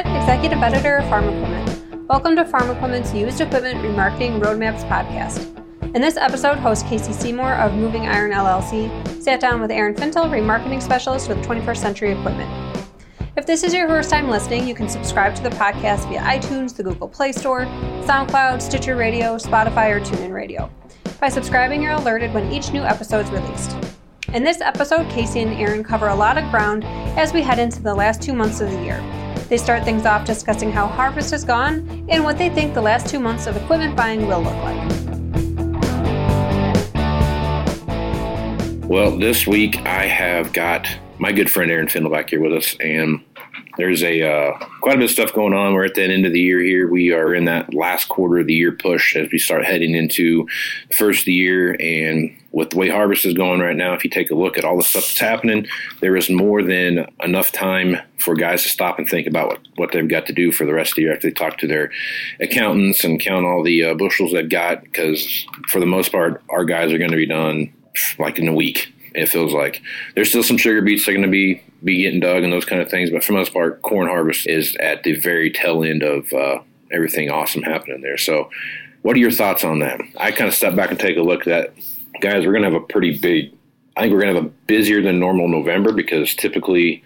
Executive Editor of Farm Equipment. Welcome to Farm Equipment's Used Equipment Remarketing Roadmaps podcast. In this episode, host Casey Seymour of Moving Iron LLC sat down with Aaron Fintel, remarketing specialist with 21st Century Equipment. If this is your first time listening, you can subscribe to the podcast via iTunes, the Google Play Store, SoundCloud, Stitcher Radio, Spotify, or TuneIn Radio. By subscribing, you're alerted when each new episode is released. In this episode, Casey and Aaron cover a lot of ground as we head into the last two months of the year. They start things off discussing how harvest has gone and what they think the last two months of equipment buying will look like. Well, this week I have got my good friend Aaron Fintel back here with us, and there's a uh, quite a bit of stuff going on. We're at the end of the year here. We are in that last quarter of the year push as we start heading into the first of the year, and with the way harvest is going right now, if you take a look at all the stuff that's happening, there is more than enough time for guys to stop and think about what, what they've got to do for the rest of the year after they talk to their accountants and count all the uh, bushels they've got. Because for the most part, our guys are going to be done like in a week. It feels like there's still some sugar beets that are going to be be getting dug and those kind of things, but for the most part, corn harvest is at the very tail end of uh, everything awesome happening there. So, what are your thoughts on that? I kind of step back and take a look at that guys, we're going to have a pretty big. I think we're going to have a busier than normal November because typically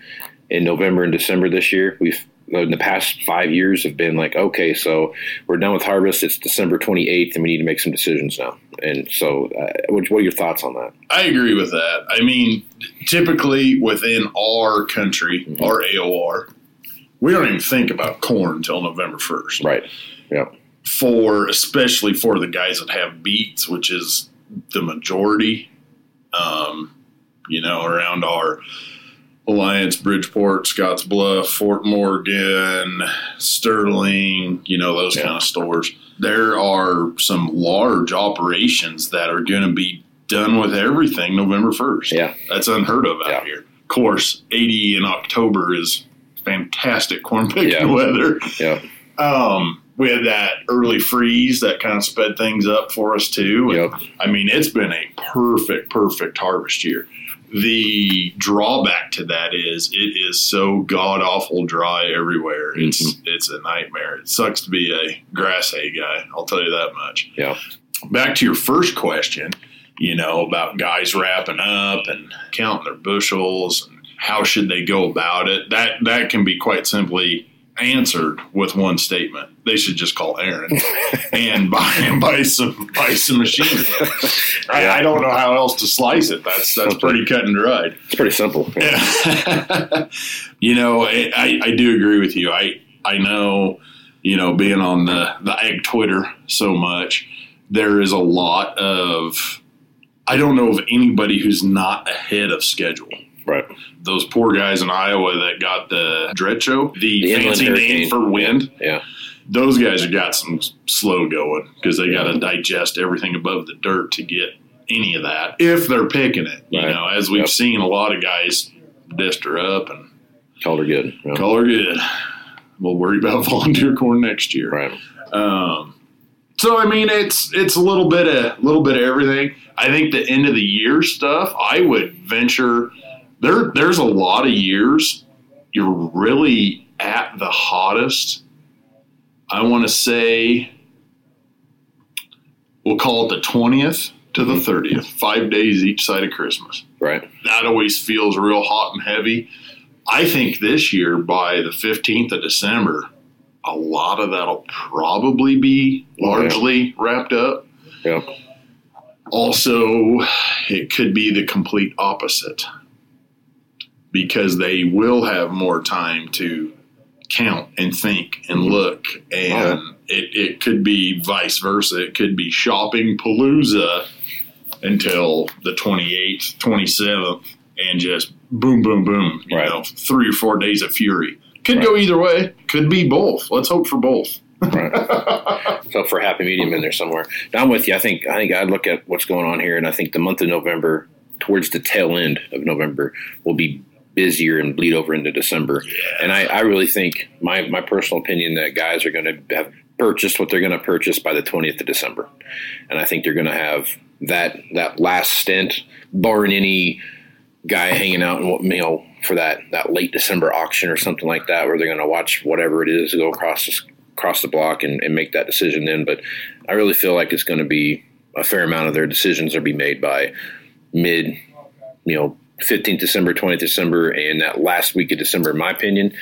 in November and December this year, we've in the past five years have been like, okay, so we're done with harvest. It's December 28th, and we need to make some decisions now. And so, uh, what, what are your thoughts on that? I agree with that. I mean, typically within our country, mm-hmm. our AOR, we don't even think about corn until November 1st. Right. Yeah. For especially for the guys that have beets, which is the majority, um, you know, around our Alliance, Bridgeport, Scottsbluff, Fort Morgan, Sterling, you know, those yeah. kind of stores. There are some large operations that are going to be done with everything November 1st. Yeah. That's unheard of out yeah. here. Of course, 80 in October is fantastic corn picking yeah. weather. Yeah. Um, we had that early freeze that kind of sped things up for us too. Yep. I mean, it's been a perfect, perfect harvest year. The drawback to that is it is so god awful dry everywhere. It's mm-hmm. it's a nightmare. It sucks to be a grass hay guy. I'll tell you that much. Yeah. Back to your first question, you know about guys wrapping up and counting their bushels and how should they go about it. That that can be quite simply answered with one statement. They should just call Aaron and buy and buy some buy some machine. I, I, don't know how else to slice it. That's that's pretty cut and dried. It's pretty simple. Yeah. you know, I, I do agree with you. I I know, you know, being on the the ag Twitter so much, there is a lot of I don't know of anybody who's not ahead of schedule. Right. Those poor guys in Iowa that got the derecho, the, the fancy name for wind. Yeah. Those guys have got some slow going because they yeah. got to digest everything above the dirt to get any of that if they're picking it. You right. know, as we've yep. seen a lot of guys dist her up and call her good. Yep. Call her good. We'll worry about volunteer corn next year. Right. Um, so I mean, it's it's a little bit of little bit of everything. I think the end of the year stuff. I would venture there there's a lot of years you're really at the hottest. I want to say we'll call it the 20th to the 30th, mm-hmm. five days each side of Christmas. Right. That always feels real hot and heavy. I think this year by the 15th of December, a lot of that'll probably be largely yeah. wrapped up. Yeah. Also, it could be the complete opposite because they will have more time to count and think and look. And wow. it, it could be vice versa. It could be shopping palooza until the 28th, 27th, and just boom, boom, boom. You right. know, three or four days of fury. Could right. go either way. Could be both. Let's hope for both. right. So for happy medium in there somewhere. Now I'm with you. I think I think I look at what's going on here, and I think the month of November, towards the tail end of November, will be busier and bleed over into December. Yeah. And I, I, really think my my personal opinion that guys are going to have purchased what they're going to purchase by the 20th of December, and I think they're going to have that that last stint, barring any guy hanging out and you know for that that late December auction or something like that, where they're going to watch whatever it is go across the, across the block and, and make that decision then. But I really feel like it's going to be a fair amount of their decisions are be made by mid, you know, 15th December, 20th December, and that last week of December, in my opinion,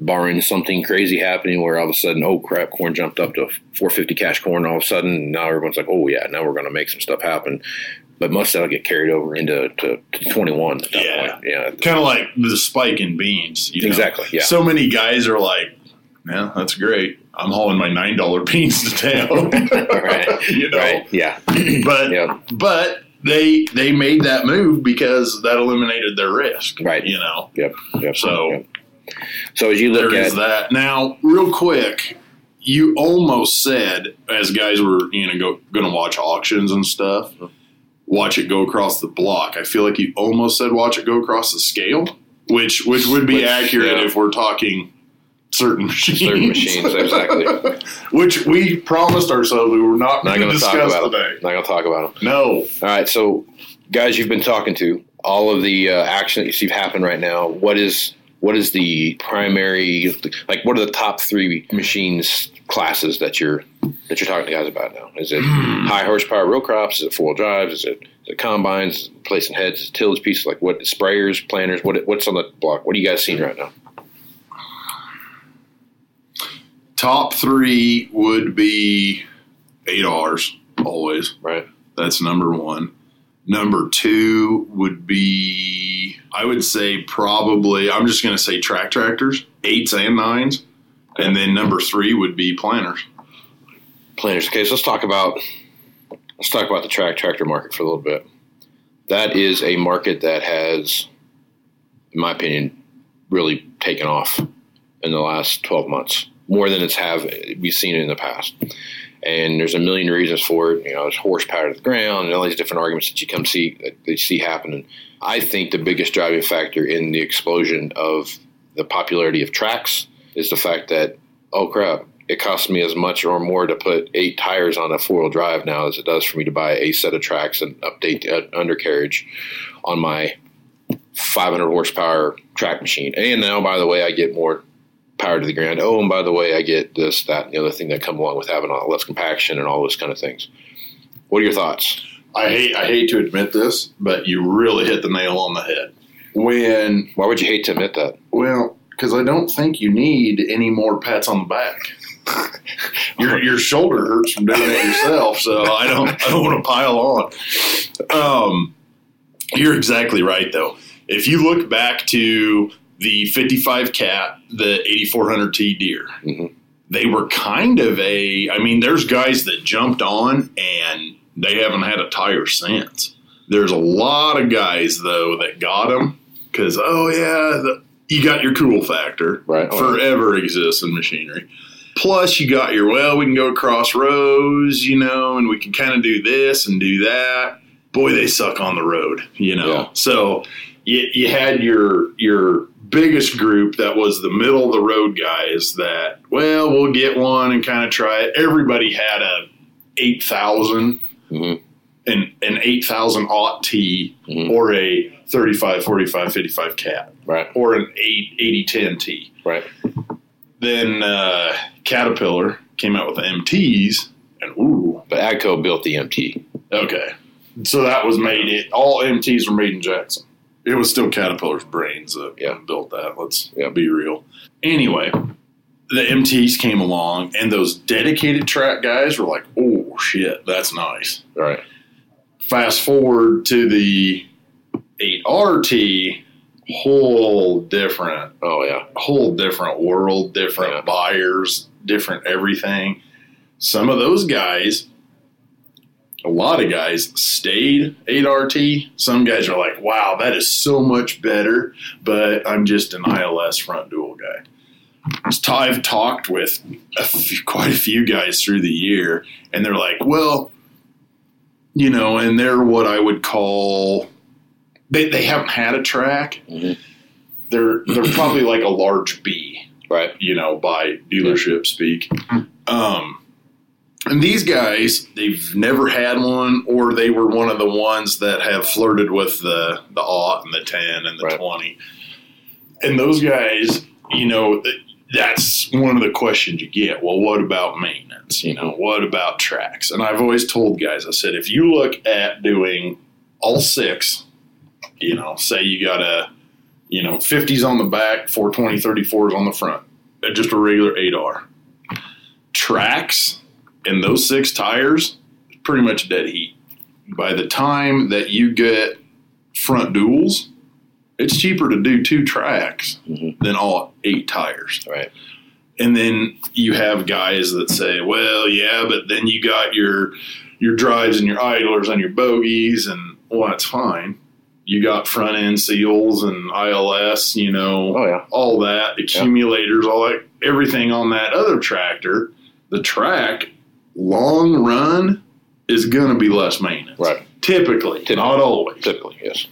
barring something crazy happening where all of a sudden, oh crap, corn jumped up to 450 cash corn all of a sudden. Now everyone's like, oh yeah, now we're going to make some stuff happen. But most of that'll get carried over into to, to 21. At that Yeah. point. yeah, Kind of like the spike in beans. You know? Exactly, yeah. So many guys are like, "Yeah, that's great. I'm hauling my nine dollar beans to town." right, you know. right, yeah, But yeah, but they they made that move because that eliminated their risk. Right. You know. yep, yep. So- yep. so as you look There at is that. Now, real quick, you almost said as guys were you know go, going to watch auctions and stuff, watch it go across the block. I feel like you almost said watch it go across the scale, which which would be Which, accurate yeah. if we're talking certain machines. certain machines, exactly. which we promised ourselves we were not, Not going to to talk discuss about today. them. Not going to talk about them. No. All right, so guys, you've been talking to all of the uh, action that you see happen right now. What is what is the primary like? What are the top three machines classes that you're that you're talking to guys about now? Is it high horsepower row crops? Is it four wheel drives? Is it, is it combines? Placing heads? Tillage pieces? Like what sprayers, planters? What what's on the block? What are you guys seeing right now? Top three would be eight R's always. Right. That's number one. Number two would be, I would say probably, I'm just going to say track tractors, eights and nines. And then number three would be planters. planters. Okay, so let's talk about let's talk about the track tractor market for a little bit. That is a market that has, in my opinion, really taken off in the last twelve months more than it's have we've seen in the past. And there's a million reasons for it. You know, there's horsepower to the ground and all these different arguments that you come see that you see happening. I think the biggest driving factor in the explosion of the popularity of tracks is the fact that oh crap, it costs me as much or more to put eight tires on a four wheel drive now as it does for me to buy a set of tracks and update the uh, undercarriage on my 500 horsepower track machine. And now, by the way, I get more power to the ground. Oh, and by the way, I get this, that, and the other thing that come along with having all less compaction and all those kind of things. What are your thoughts? I hate, I hate to admit this, but you really hit the nail on the head. When, Why would you hate to admit that? well, because I don't think you need any more pats on the back. your your shoulder hurts from doing it yourself, so I don't I don't want to pile on. Um, you're exactly right though. If you look back to the 55 cat, the 8400T Deere, Mhm. they were kind of a. I mean, there's guys that jumped on and they haven't had a tire since. There's a lot of guys though that got them because oh yeah, the, you got your cool factor Right. forever exists in machinery. Plus, you got your well, we can go across rows, you know, and we can kind of do this and do that. Boy, they suck on the road, you know. Yeah. So you, you had your your biggest group that was the middle of the road guys that well, we'll get one and kind of try it. Everybody had a eight thousand Mhm. an an eight thousand aught T Mhm. or a 35, 45, 55 cat Right. or an 8, 80, 10 T. Right. Then uh, Caterpillar came out with the MTs, and ooh, But Agco built the MT. okay. So that was made. It all MTs were made in Jackson. It was still Caterpillar's brains that Yeah. built that. Let's Yeah. be real. Anyway, the MTs came along, and those dedicated track guys were like, "Oh shit, that's nice." Right. Fast forward to the 8RT, whole different Oh yeah. whole different world, different Yeah. buyers, different everything. Some of those guys, a lot of guys stayed 8RT. Some guys are like, wow, that is so much better, but I'm just an ILS front dual guy. I've talked with a few, quite a few guys through the year, and they're like, well, you know, and they're what I would call, they, they haven't had a track Mhm. they're they're probably like a large B, Right. you know, by dealership speak. Um, And these guys, they've never had one, or they were one of the ones that have flirted with the the aught and the ten and the Right. twenty. And those guys, you know, that's one of the questions you get. Well, what about maintenance? You know, what about tracks? And I've always told guys, I said, if you look at doing all six, you know, say you got a, you know, 50s on the back, 420, 34s on the front, uh, just a regular 8R. Tracks and those six tires, pretty much dead heat. By the time that you get front duals, it's cheaper to do two tracks Mhm. than all eight tires. Right. And then you have guys that say, "Well, yeah, but then you got your your drives and your idlers and your bogies, and well, that's fine. You got front end seals and ILS, you know, Oh yeah. all that accumulators, all that, everything on that other tractor. The track, long run, is going to be less maintenance, Right. Typically, Typically. not always. Typically, yes.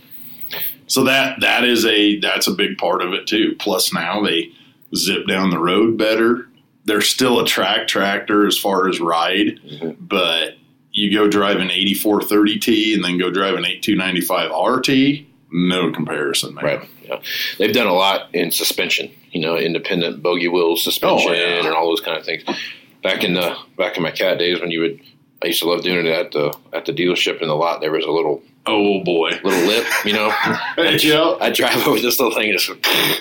So that that is a that's a big part of it too. Plus now they zip down the road better. They're still a track tractor as far as ride, Mhm. but you go drive an 8430T and then go drive an 8295 RT, no comparison, man. Right. Yeah. They've done a lot in suspension. You know, independent bogie wheel suspension Oh, yeah. and all those kind of things. Back in the back in my cat days, when you would, I used to love doing it at the at the dealership in the lot. There was a little Oh boy. little lip, you know. yeah. I drive over this little thing, just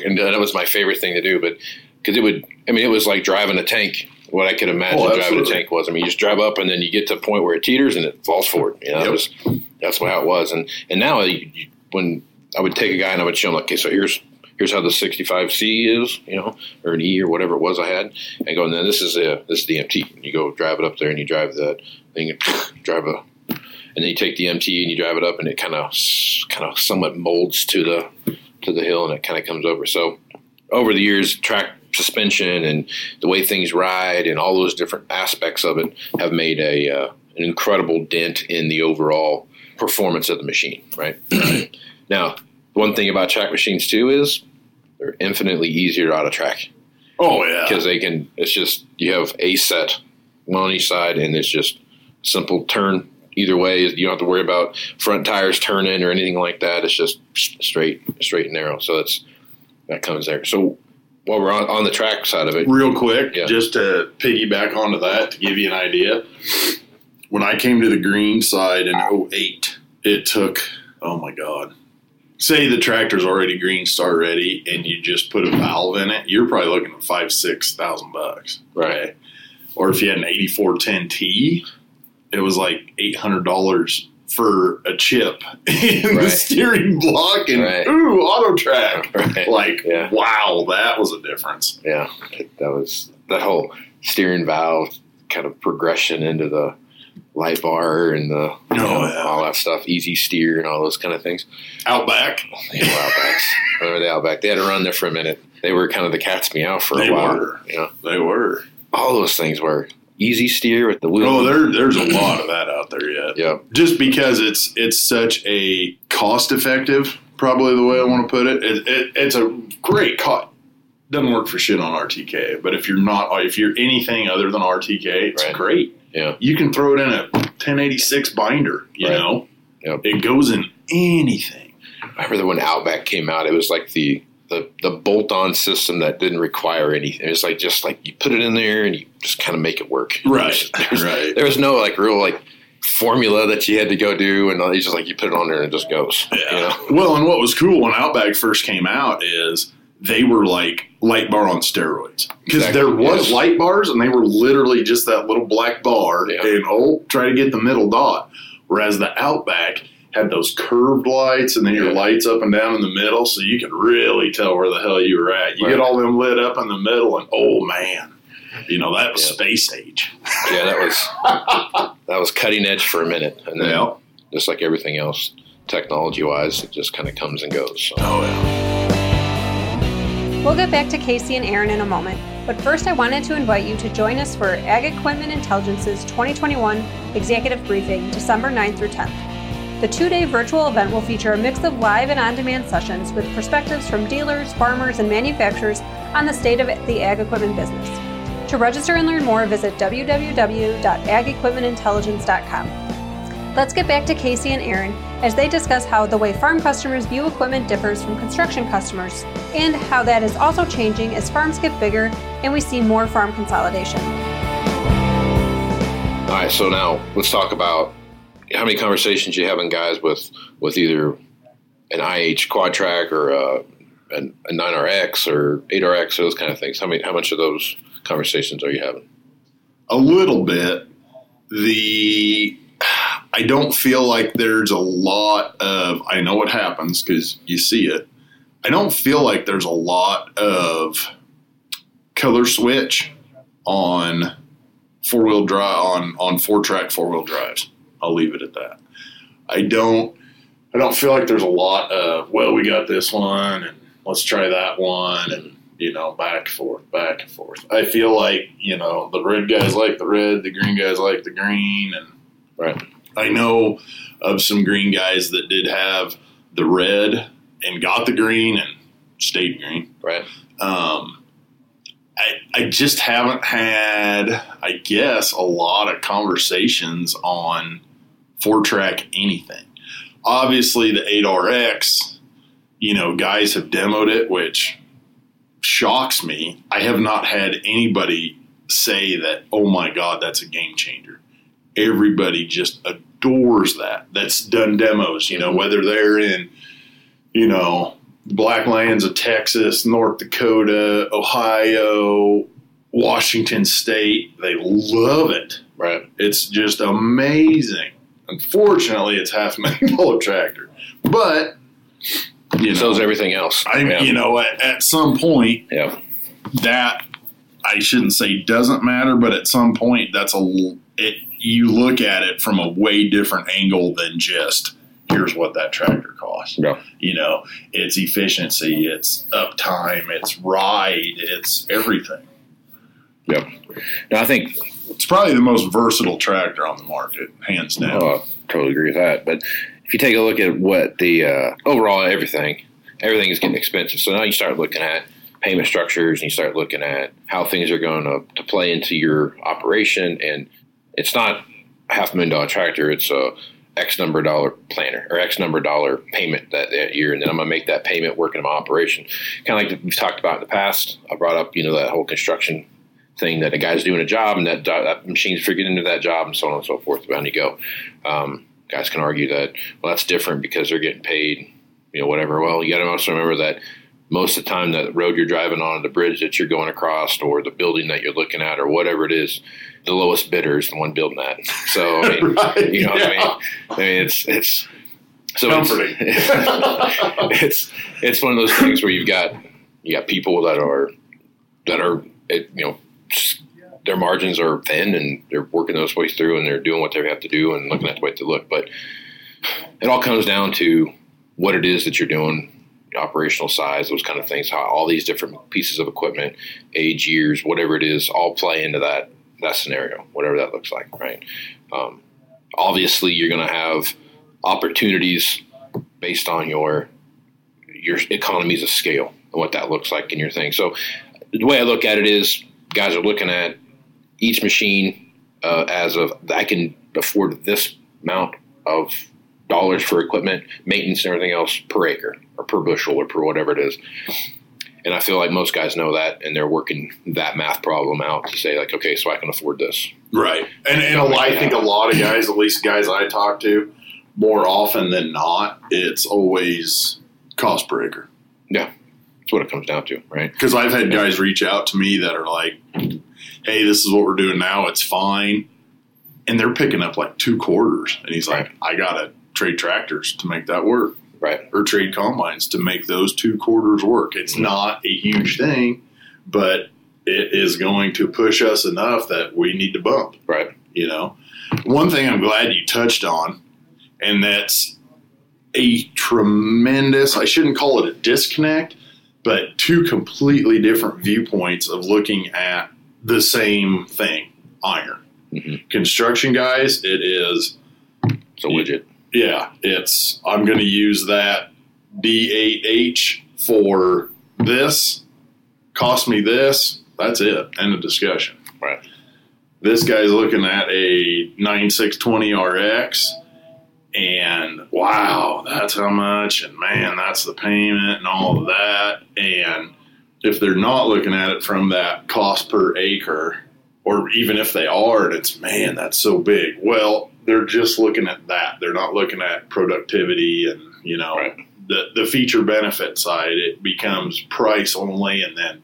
and that was my favorite thing to do. But because it would, I mean, it was like driving a tank. What I could imagine Oh, driving a tank was. I mean, you just drive up and then you get to a point where it teeters and it falls forward. You know, Yep. was, that's how it was. And and now you, you, when I would take a guy and I would show him, like, okay, so here's here's how the 65C is, you know, or an E or whatever it was I had, and go, and then this is a this is the MT. And you go drive it up there and you drive that thing, and drive a and then you take the MT and you drive it up, and it kind of kind of somewhat molds to the to the hill, and it kind of comes over. So over the years, track suspension and the way things ride and all those different aspects of it have made a uh, an incredible dent in the overall performance of the machine. Right now, one thing about track machines too is they're infinitely easier out of track Oh yeah. because they can. It's just you have a set on each side, and it's just simple turn either way. You don't have to worry about front tires turning or anything like that. It's just straight, straight and narrow. So it's that comes there. So while we're on, on the track side of it, Real quick, Yeah. just to piggyback onto that to give you an idea. When I came to the green side in 08, it took, oh my God. Say the tractor's already GreenStar ready and you just put a valve in it, you're probably looking at five, six thousand bucks. Right. Or if you had an 8410T, it was like $800 for a chip in the steering block and Right. ooh, AutoTrac. right? Like, Yeah. wow, that was a difference. Yeah, that was that whole steering valve kind of progression into the light bar and the you oh, know, Oh, yeah. all that stuff, easy steer and all those kind of things. Outback. The Outbacks. Remember the Outback? They had to run there for a minute. They were kind of the cat's meow for They a while. were. You know, They were. all those things were easy steer with the wheel. Oh, there, there's a lot of that out there yet. yeah, Just because it's it's such a cost effective, probably the way I want to put it. it, it it's a great cut. Doesn't work for shit on RTK, but if you're not, if you're anything other than RTK, it's Right. great. Yeah, You can throw it in a 1086 binder. You Right. know, Yep. it goes in anything. I remember when Outback came out, it was like the the, the bolt on system that didn't require anything. It's like just like you put it in there and you just kind of make it work. Right, There was, right. there was no like real like formula that you had to go do, and it's just like you put it on there and it just goes. You know? Well, and what was cool when Outback first came out is they were like light bar on steroids because Exactly, there was yes. light bars and they were literally just that little black bar Yeah. and oh, try to get the middle dot. Whereas the Outback had those curved lights and then your Yeah. lights up and down in the middle, so you could really tell where the hell you were at. You Right. get all them lit up in the middle, and oh man, you know that was Yeah. space age. Yeah, that was that was cutting edge for a minute, and then just like everything else, technology wise, it just kind of comes and goes. So. Oh yeah. We'll get back to Casey and Aaron in a moment, but first I wanted to invite you to join us for Ag Equipment Intelligence's 2021 Executive Briefing, December 9th through 10th. The two day virtual event will feature a mix of live and on demand sessions with perspectives from dealers, farmers, and manufacturers on the state of the ag equipment business. To register and learn more, visit www.agequipmentintelligence.com. Let's get back to Casey and Aaron as they discuss how the way farm customers view equipment differs from construction customers and how that is also changing as farms get bigger and we see more farm consolidation. All right, so now let's talk about how many conversations you having guys with with either an IH quad track or uh, a, a, a 9RX or 8RX, or those kind of things. How many, how much of those conversations are you having? A little bit. The I don't feel like there's a lot of I know what happens because you see it. I don't feel like there's a lot of color switch on four wheel drive on on four track four wheel drives. I'll leave it at that. I don't I don't feel like there's a lot of well we got this one and let's try that one and you know back and forth back and forth. I feel like you know the red guys like the red, the green guys like the green, and Right. I know of some green guys that did have the red and got the green and stayed green. Right. Um, I, I just haven't had, I guess, a lot of conversations on four track anything. Obviously, the 8RX, you know, guys have demoed it, which shocks me. I have not had anybody say that, oh my God, that's a game changer. Everybody just adores that. That's done demos, you know, mm-hmm. whether they're in, you know, Black Lands of Texas, North Dakota, Ohio, Washington State. They love it. Right. It's just amazing. Unfortunately, it's half a million dollar tractor, but you know, So is everything else. I yeah. you know at, at some point yeah. that I shouldn't say doesn't matter, but at some point that's a it. You look at it from a way different angle than just here's what that tractor costs. Yeah. You know, it's efficiency, it's uptime, it's ride, it's everything. Yeah. Now I think It's probably the most versatile tractor on the market, hands down. Oh, I totally agree with that. But if you take a look at what the uh, overall everything, everything is getting expensive. So now you start looking at payment structures and you start looking at how things are going to, to play into your operation. And it's not a half million dollar tractor, it's a X number dollar planner or X number dollar payment that, that year. And then I'm to make that payment work in my operation. Kind of like we've talked about in the past. I brought up, you know, that whole construction thing that a guy's doing a job and that, that machine's figured into that job and so on and so forth. Down you go. Um, guys can argue that well that's different because they're getting paid, you know, whatever. Well, you got to also remember that most of the time that road you're driving on, the bridge that you're going across, or the building that you're looking at, or whatever it is, the lowest bidder is the one building that. So I mean, Right, you know what I mean? I mean, it's it's so Comforting. It's, it's it's one of those things where you've got you got people that are that are it, you know their margins are thin and they're working those ways through and they're doing what they have to do and looking at the way to look. But it all comes down to what it is that you're doing, operational size, those kind of things, how all these different pieces of equipment, age, years, whatever it is, all play into that that scenario, whatever that looks like, right? Um, obviously, you're going to have opportunities based on your your economies of scale and what that looks like in your thing. So the way I look at it is, guys are looking at each machine uh, as of I can afford this amount of dollars for equipment, maintenance, and everything else per acre or per bushel or per whatever it is. And I feel like most guys know that, and they're working that math problem out to say like, okay, so I can afford this. Right. And, and a lot- I think a lot of guys, at least guys I talk to, more often than not, it's always cost per acre. Yeah, that's what it comes down to, right? Because I've had guys reach out to me that are like, hey, this is what we're doing now. It's fine. And they're picking up like two quarters. And he's like, I got to trade tractors to make that work Right. or trade combines to make those two quarters work. It's not a huge thing, but it is going to push us enough that we need to bump. Right. You know, one thing I'm glad you touched on, and that's a tremendous, I shouldn't call it a disconnect, but two completely different viewpoints of looking at the same thing iron. Mhm. Construction guys, it is, It's a widget. Yeah, it's, I'm going to use that D8H for this, cost me this, that's it, end of discussion. Right. This guy's looking at a 9620 RX, and wow, that's how much, and man, that's the payment and all of that. And if they're not looking at it from that cost per acre, or even if they are, and it's man, that's so big. Well, they're just looking at that. They're not looking at productivity and you know Right. the the feature benefit side. It becomes price only, and then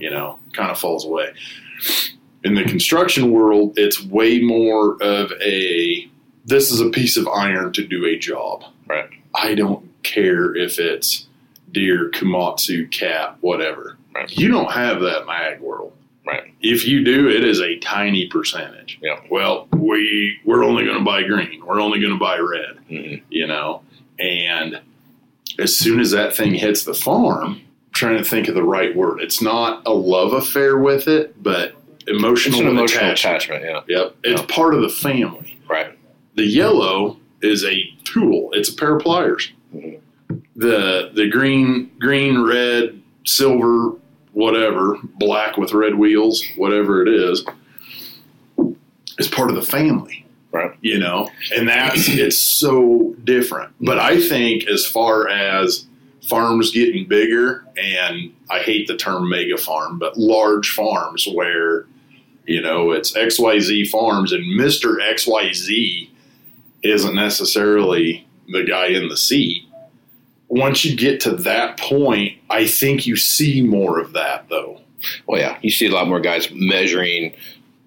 you know kind of falls away. In the construction world, it's way more of a this is a piece of iron to do a job. Right. I don't care if it's Deere, Komatsu, cat, whatever. Right. You don't have that in the ag world. Right. If you do, it is a tiny percentage. Yeah. Well, we we're only going to buy green. We're only going to buy red. Mhm. You know, and as soon as that thing hits the farm, I'm trying to think of the right word. It's not a love affair with it, but emotional, emotional attachment. attachment. Yeah. Yep, it's Yeah. part of the family. Right. The yellow is a tool. It's a pair of pliers. Mhm. The the green, green, red, silver, whatever, black with red wheels, whatever it is, is part of the family. Right. You know, and that's it's so different. But I think as far as farms getting bigger, and I hate the term mega farm, but large farms where you know it's XYZ farms and Mr. XYZ isn't necessarily the guy in the seat. Once you get to that point, I think you see more of that though. Well, yeah, you see a lot more guys measuring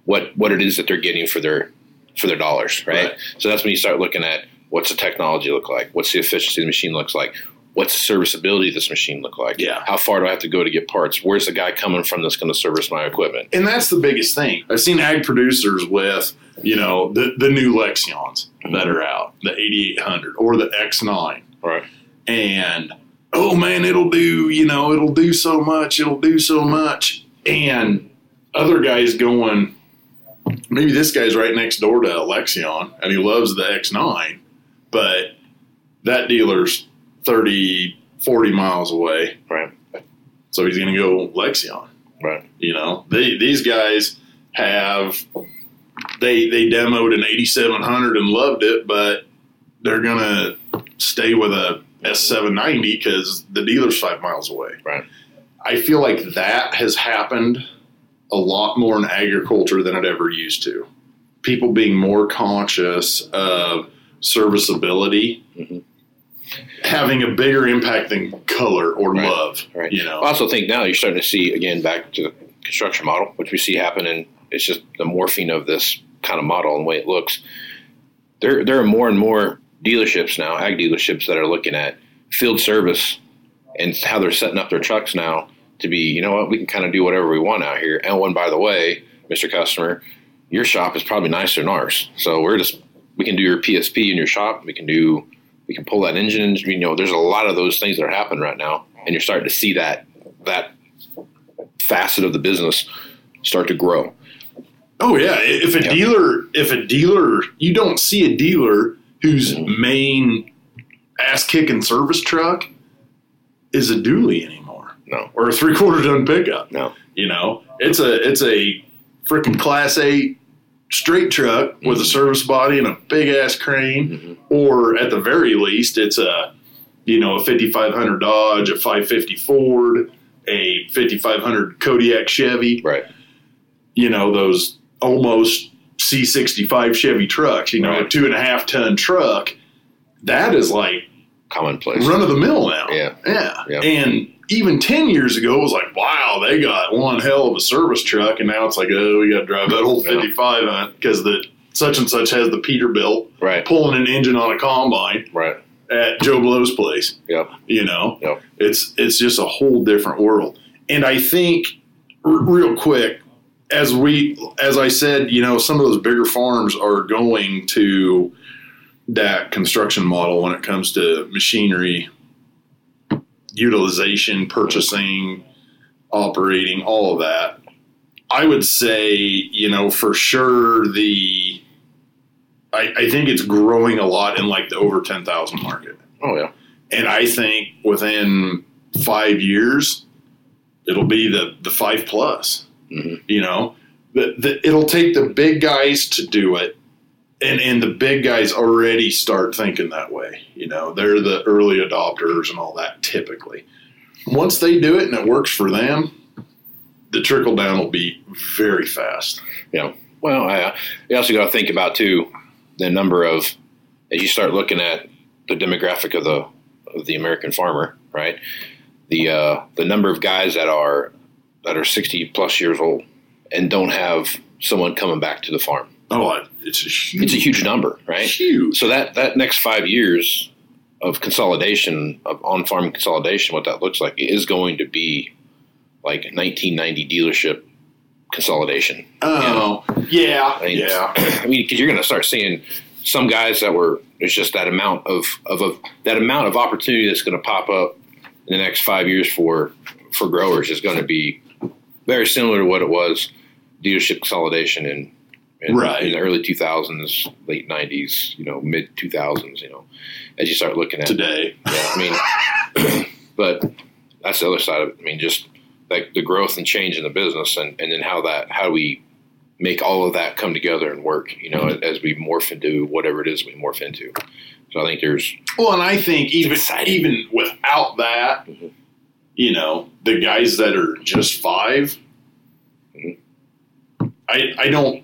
what what it is that they're getting for their for their dollars, right? Right. So that's when you start looking at what's the technology look like, what's the efficiency of the machine looks like, what's the serviceability of this machine look like, Yeah. how far do I have to go to get parts? Where's the guy coming from that's going to service my equipment? And that's the biggest thing. I've seen ag producers with, you know, the, the new Lexions that are out, the 8800 or the X9. Right. And, oh man, it'll do, you know, it'll do so much, it'll do so much. And other guys going, maybe this guy's right next door to a Lexion and he loves the X9, but that dealer's 30, 40 miles away. Right. So he's going to go Lexion. Right. You know, they, these guys have they they demoed an 8700 and loved it, but they're gonna stay with a S790 because the dealer's five miles away. Right. I feel like that has happened a lot more in agriculture than it ever used to. People being more conscious of serviceability, Mhm. having a bigger impact than color or Right. love. Right. You know, I also think now you're starting to see again back to the construction model, which we see happen, and it's just the morphing of this kind of model and the way it looks. There, there are more and more dealerships now, ag dealerships that are looking at field service and how they're setting up their trucks now to be, you know what, we can kind of do whatever we want out here. And one, by the way, Mr. Customer, your shop is probably nicer than ours, so we're just we can do your PSP in your shop. We can do we can pull that engine. You know, there's a lot of those things that are happening right now, and you're starting to see that that facet of the business start to grow. Oh yeah, if a Yeah. dealer, if a dealer, you don't see a dealer whose main ass kicking service truck is a dually anymore, No, or a three quarter ton pickup. no, You know, it's a it's a freaking class eight straight truck with a Mhm. service body and a big ass crane, Mhm. or at the very least, it's a you know a 5500 Dodge, a 550 Ford, a 5500 Kodiak Chevy. Right, you know, those almost C65 Chevy trucks, you know, a two and a half ton truck, that is like commonplace. run of the mill now. Yeah. Yeah. Yeah. And even 10 years ago, it was like, wow, they got one hell of a service truck. And now it's like, oh, we got to drive that old 55 on because the such and such has the Peterbilt Right, pulling an engine on a combine right, at Joe Blow's place. Yep. You know, Yep. it's it's just a whole different world. And I think, r- real quick, as we as I said, you know, some of those bigger farms are going to that construction model when it comes to machinery utilization, purchasing, operating, all of that. I would say, you know, for sure the I, I think it's growing a lot in like the over ten thousand market. oh yeah, And I think within five years, it'll be the, the five plus. Mhm. You know, the, the, it'll take the big guys to do it, and and the big guys already start thinking that way. You know, they're the early adopters and all that. Typically, once they do it and it works for them, the trickle down will be very fast. Yeah. Well, I, you also got to think about too the number of as you start looking at the demographic of the of the American farmer, right? The uh, the number of guys that are that are sixty plus years old and don't have someone coming back to the farm. Oh, it's a huge, It's a huge number, right? huge. So that that next five years of consolidation of on farm consolidation, what that looks like is going to be like 1990 dealership consolidation. Oh, yeah, I mean, yeah. I mean, because you're going to start seeing some guys that were there's just that amount of of, of that amount of opportunity that's going to pop up in the next five years for for growers is going to be very similar to what it was dealership consolidation in in, Right. in the early 2000s, late 90s, you know, mid 2000s. You know, as you start looking at Today, yeah, I mean, but that's the other side of it. I mean, just like the growth and change in the business, and, and then how that how we make all of that come together and work. You know, as we morph into whatever it is we morph into. So I think there's Well, and I think even exciting. even without that, Mhm. You know, the guys that are just 5 Mhm. I I don't.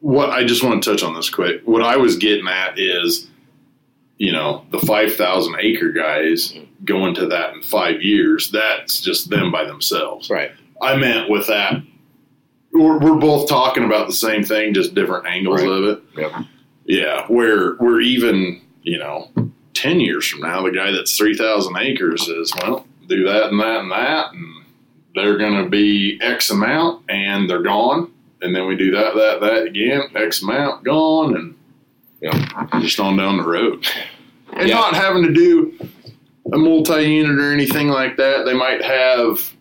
What I just want to touch on this quick. What I was getting at is, you know, the five thousand acre guys going to that in five years. That's just them by themselves. right. I meant with that. We're, we're both talking about the same thing, just different angles Right. of it. Yep. Yeah, where we're even, you know, ten years from now, the guy that's three thousand acres is well, do that and that and that, and they're going to be X amount, and they're gone, and then we do that, that, that again, X amount gone, and Yeah. just on down the road, and Yeah. not having to do a multi-unit or anything like that. They might have.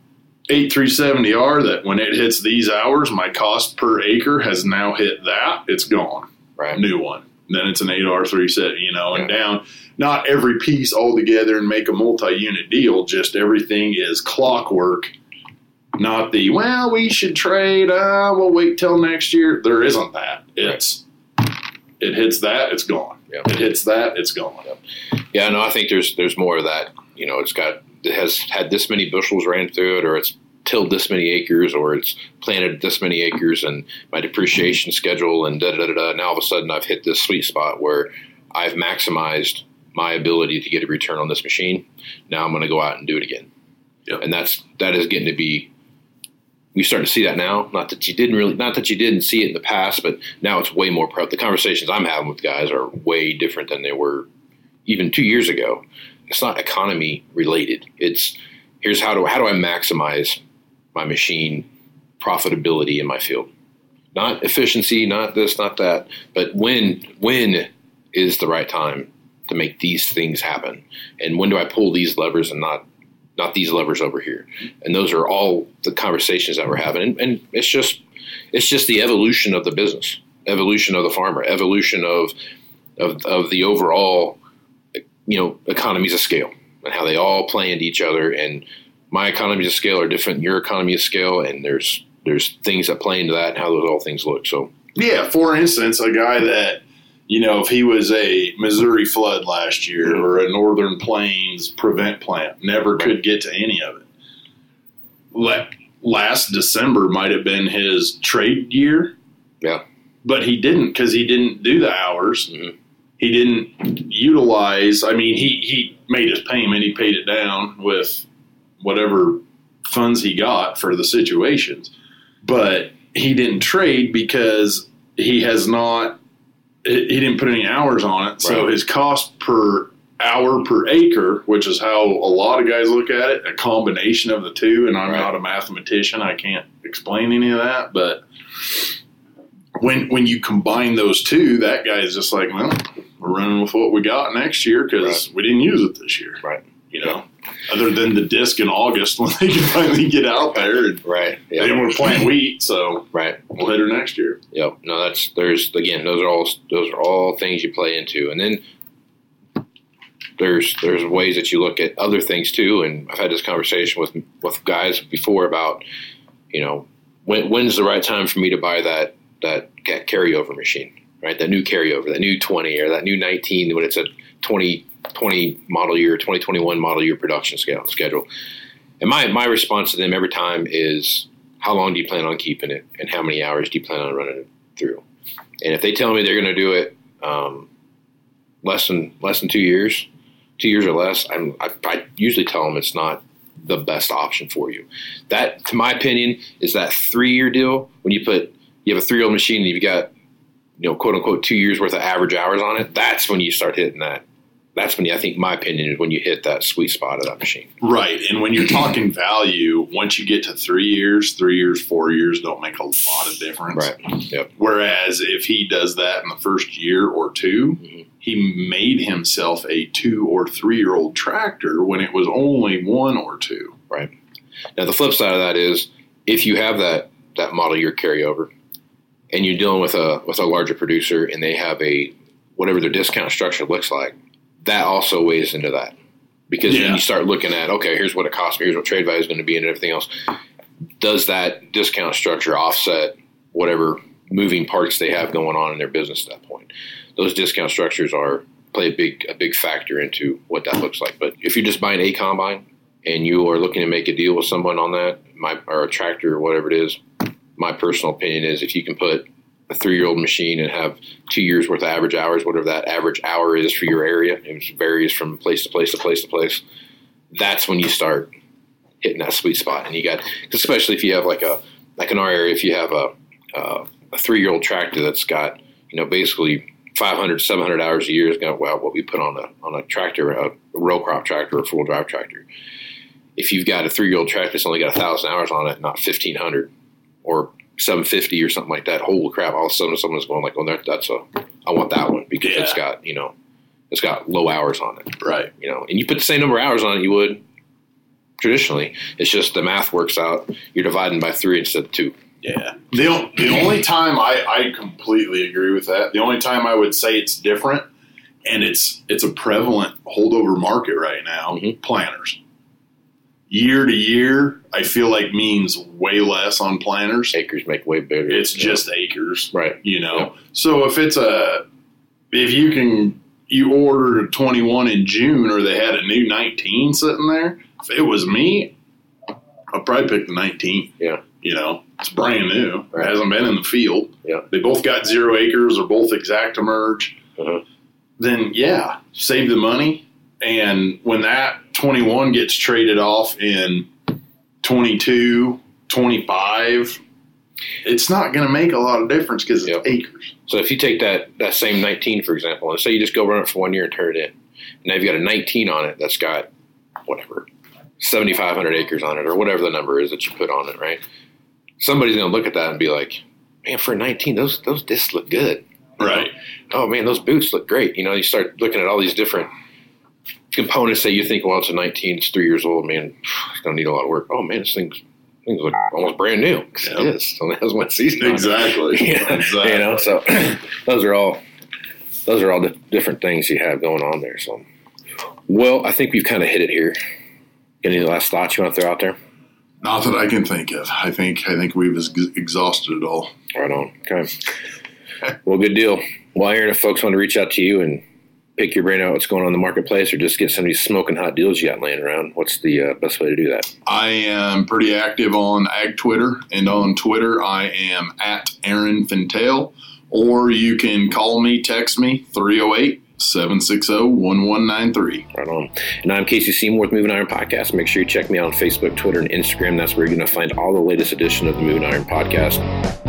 8370R that when it hits these hours, my cost per acre has now hit that. It's gone Right. new one. Then it's an eight R three set, you know, and Yeah. down. Not every piece all together and make a multi-unit deal. Just everything is clockwork. Not the well, we should trade. Uh, we'll wait till next year. There isn't that. It's it hits that, it's gone. Yeah. It hits that, it's gone. Yeah, no, I think there's there's more of that. You know, it's got it has had this many bushels ran through it, or it's tilled this many acres, or it's planted this many acres, and my depreciation schedule, and da da da da. Now all of a sudden, I've hit this sweet spot where I've maximized my ability to get a return on this machine. Now I'm going to go out and do it again, Yep. and that's that is getting to be. We start to see that now. Not that you didn't really, not that you didn't see it in the past, but now it's way more. Pro- the conversations I'm having with guys are way different than they were even two years ago. It's not economy related. It's here's how do how do I maximize my machine profitability in my field? Not efficiency, not this, not that, but when when is the right time to make these things happen? And when do I pull these levers and not not these levers over here? And those are all the conversations that we're having. And, and it's just it's just the evolution of the business, evolution of the farmer, evolution of of, of the overall you know economies of scale and how they all play into each other and my economies of scale are different than your economy of scale and there's there's things that play into that and how those all things look so Yeah, for instance, a guy that, you know, if he was a Missouri flood last year or a Northern Plains prevent plant, never could get to any of it. Like last December might have been his trade year. Yeah. But he didn't because he didn't do the hours. Mhm. He didn't utilize. I mean, he he made his payment. He paid it down with whatever funds he got for the situations, but he didn't trade because he has not. He didn't put any hours on it, so Right. his cost per hour per acre, which is how a lot of guys look at it, a combination of the two. And I'm Right. not a mathematician; I can't explain any of that, but when when you combine those two, that guy is just like, well, we're running with what we got next year because we didn't use it this year. Right. You know, other than the disc in August when they can finally get out there and right they were planting wheat, so right we'll hit her next year. Yep. No, that's there's again those are all those are all things you play into, and then there's there's ways that you look at other things too. And I've had this conversation with with guys before about you know when, when's the right time for me to buy that that carryover machine, right? That new carryover, that new 20 or that new 19 when it's a 2020 model year, 2021 model year production scale, schedule. And my, my response to them every time is, how long do you plan on keeping it, and how many hours do you plan on running it through? And if they tell me they're going to do it um, less than less than two years, two years or less, I, I usually tell them it's not the best option for you. That, to my opinion, is that three year deal when you put you have a three year old machine and you've got you know quote unquote two years worth of average hours on it. That's when you start hitting that that's when I think my opinion is when you hit that sweet spot of that machine. Right. And when you're talking value, once you get to three years, three years, four years don't make a lot of difference. Right. Yep. Whereas if he does that in the first year or 2 mm-hmm. he made himself a two or three year old tractor when it was only one or two. Right. Now the flip side of that is if you have that that model year carryover and you're dealing with a with a larger producer and they have a whatever their discount structure looks like that also weighs into that because yeah. then you start looking at okay, here's what it costs me, here's what trade value is going to be, and everything else. Does that discount structure offset whatever moving parts they have going on in their business at that point? Those discount structures are play a big a big factor into what that looks like. But if you're just buying a combine and you are looking to make a deal with someone on that, my or a tractor or whatever it is, my personal opinion is if you can put a three year old machine and have two years worth of average hours, whatever that average hour is for your area, it varies from place to place to place to place. That's when you start hitting that sweet spot. And you got, especially if you have like a, like in our area, if you have a, a three year old tractor that's got, you know, basically 500, 700 hours a year is going well, what we put on a, on a tractor, a row crop tractor, a full drive tractor. If you've got a three year old tractor that's only got a thousand hours on it, not 1500 or 750 or something like that. Holy crap! All of a sudden, someone's going like, "Oh, that, that's a, I want that one because yeah. it's got you know, it's got low hours on it." Right. You know, and you put the same number of hours on it you would traditionally. It's just the math works out. You're dividing by three instead of two. Yeah. The the only time I I completely agree with that. The only time I would say it's different, and it's it's a prevalent holdover market right now. Mm-hmm. Planters year to year, I feel like means way less on planters. Acres make way bigger. It's yeah. just acres, right? You know, yeah. so if it's a if you can you ordered a 21 in June or they had a new 19 sitting there, if it was me, I'd probably pick the 19. Yeah. You know, it's brand new. Right. It hasn't been in the field. Yeah. They both got zero acres. They're both ExactEmerge. Uh-huh. Then, yeah, save the money. And when that 21 gets traded off in 22, 25, it's not going to make a lot of difference because it's yep. acres. So if you take that, that same 19, for example, and say you just go run it for one year and turn it in, and now you've got a 19 on it that's got whatever, 7,500 acres on it or whatever the number is that you put on it, right? Somebody's going to look at that and be like, man, for a 19, those, those discs look good. Right. Know? Oh, man, those boots look great. You know, you start looking at all these different – components that you think, well, it's a 19, it's three years old, man, it's going to need a lot of work. Oh, man, this thing's, thing's like almost brand new. Yep. It is. So it has one season. Exactly. yeah. exactly. You know, so those are all, those are all the different things you have going on there. So, well, I think we've kind of hit it here. Any last thoughts you want to throw out there? Not that I can think of. I think I think we've exhausted it all. Right on. Okay. well, good deal. Well, Aaron, if folks want to reach out to you and pick your brain out what's going on in the marketplace or just get some of these smoking hot deals you got laying around, what's the uh, best way to do that? I am pretty active on Ag Twitter, and on Twitter, I am at Aaron Fintel, or you can call me, text me, 308 760 1193. Right on. And I'm Casey Seymour with Moving Iron Podcast. Make sure you check me out on Facebook, Twitter, and Instagram. That's where you're going to find all the latest edition of the Moving Iron Podcast.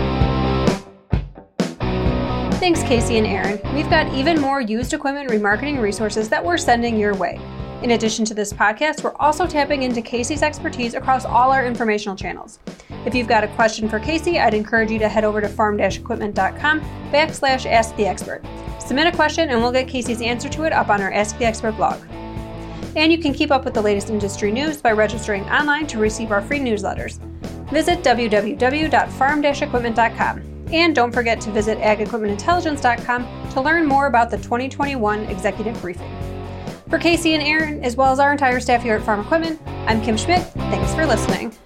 Thanks, Casey and Aaron. We've got even more used equipment remarketing resources that we're sending your way. In addition to this podcast, we're also tapping into Casey's expertise across all our informational channels. If you've got a question for Casey, I'd encourage you to head over to farm-equipment.com backslash ask the expert. Submit a question and we'll get Casey's answer to it up on our Ask the Expert blog. And you can keep up with the latest industry news by registering online to receive our free newsletters. Visit www.farm-equipment.com. And don't forget to visit agequipmentintelligence.com to learn more about the 2021 executive briefing. For Casey and Aaron, as well as our entire staff here at Farm Equipment, I'm Kim Schmidt. Thanks for listening.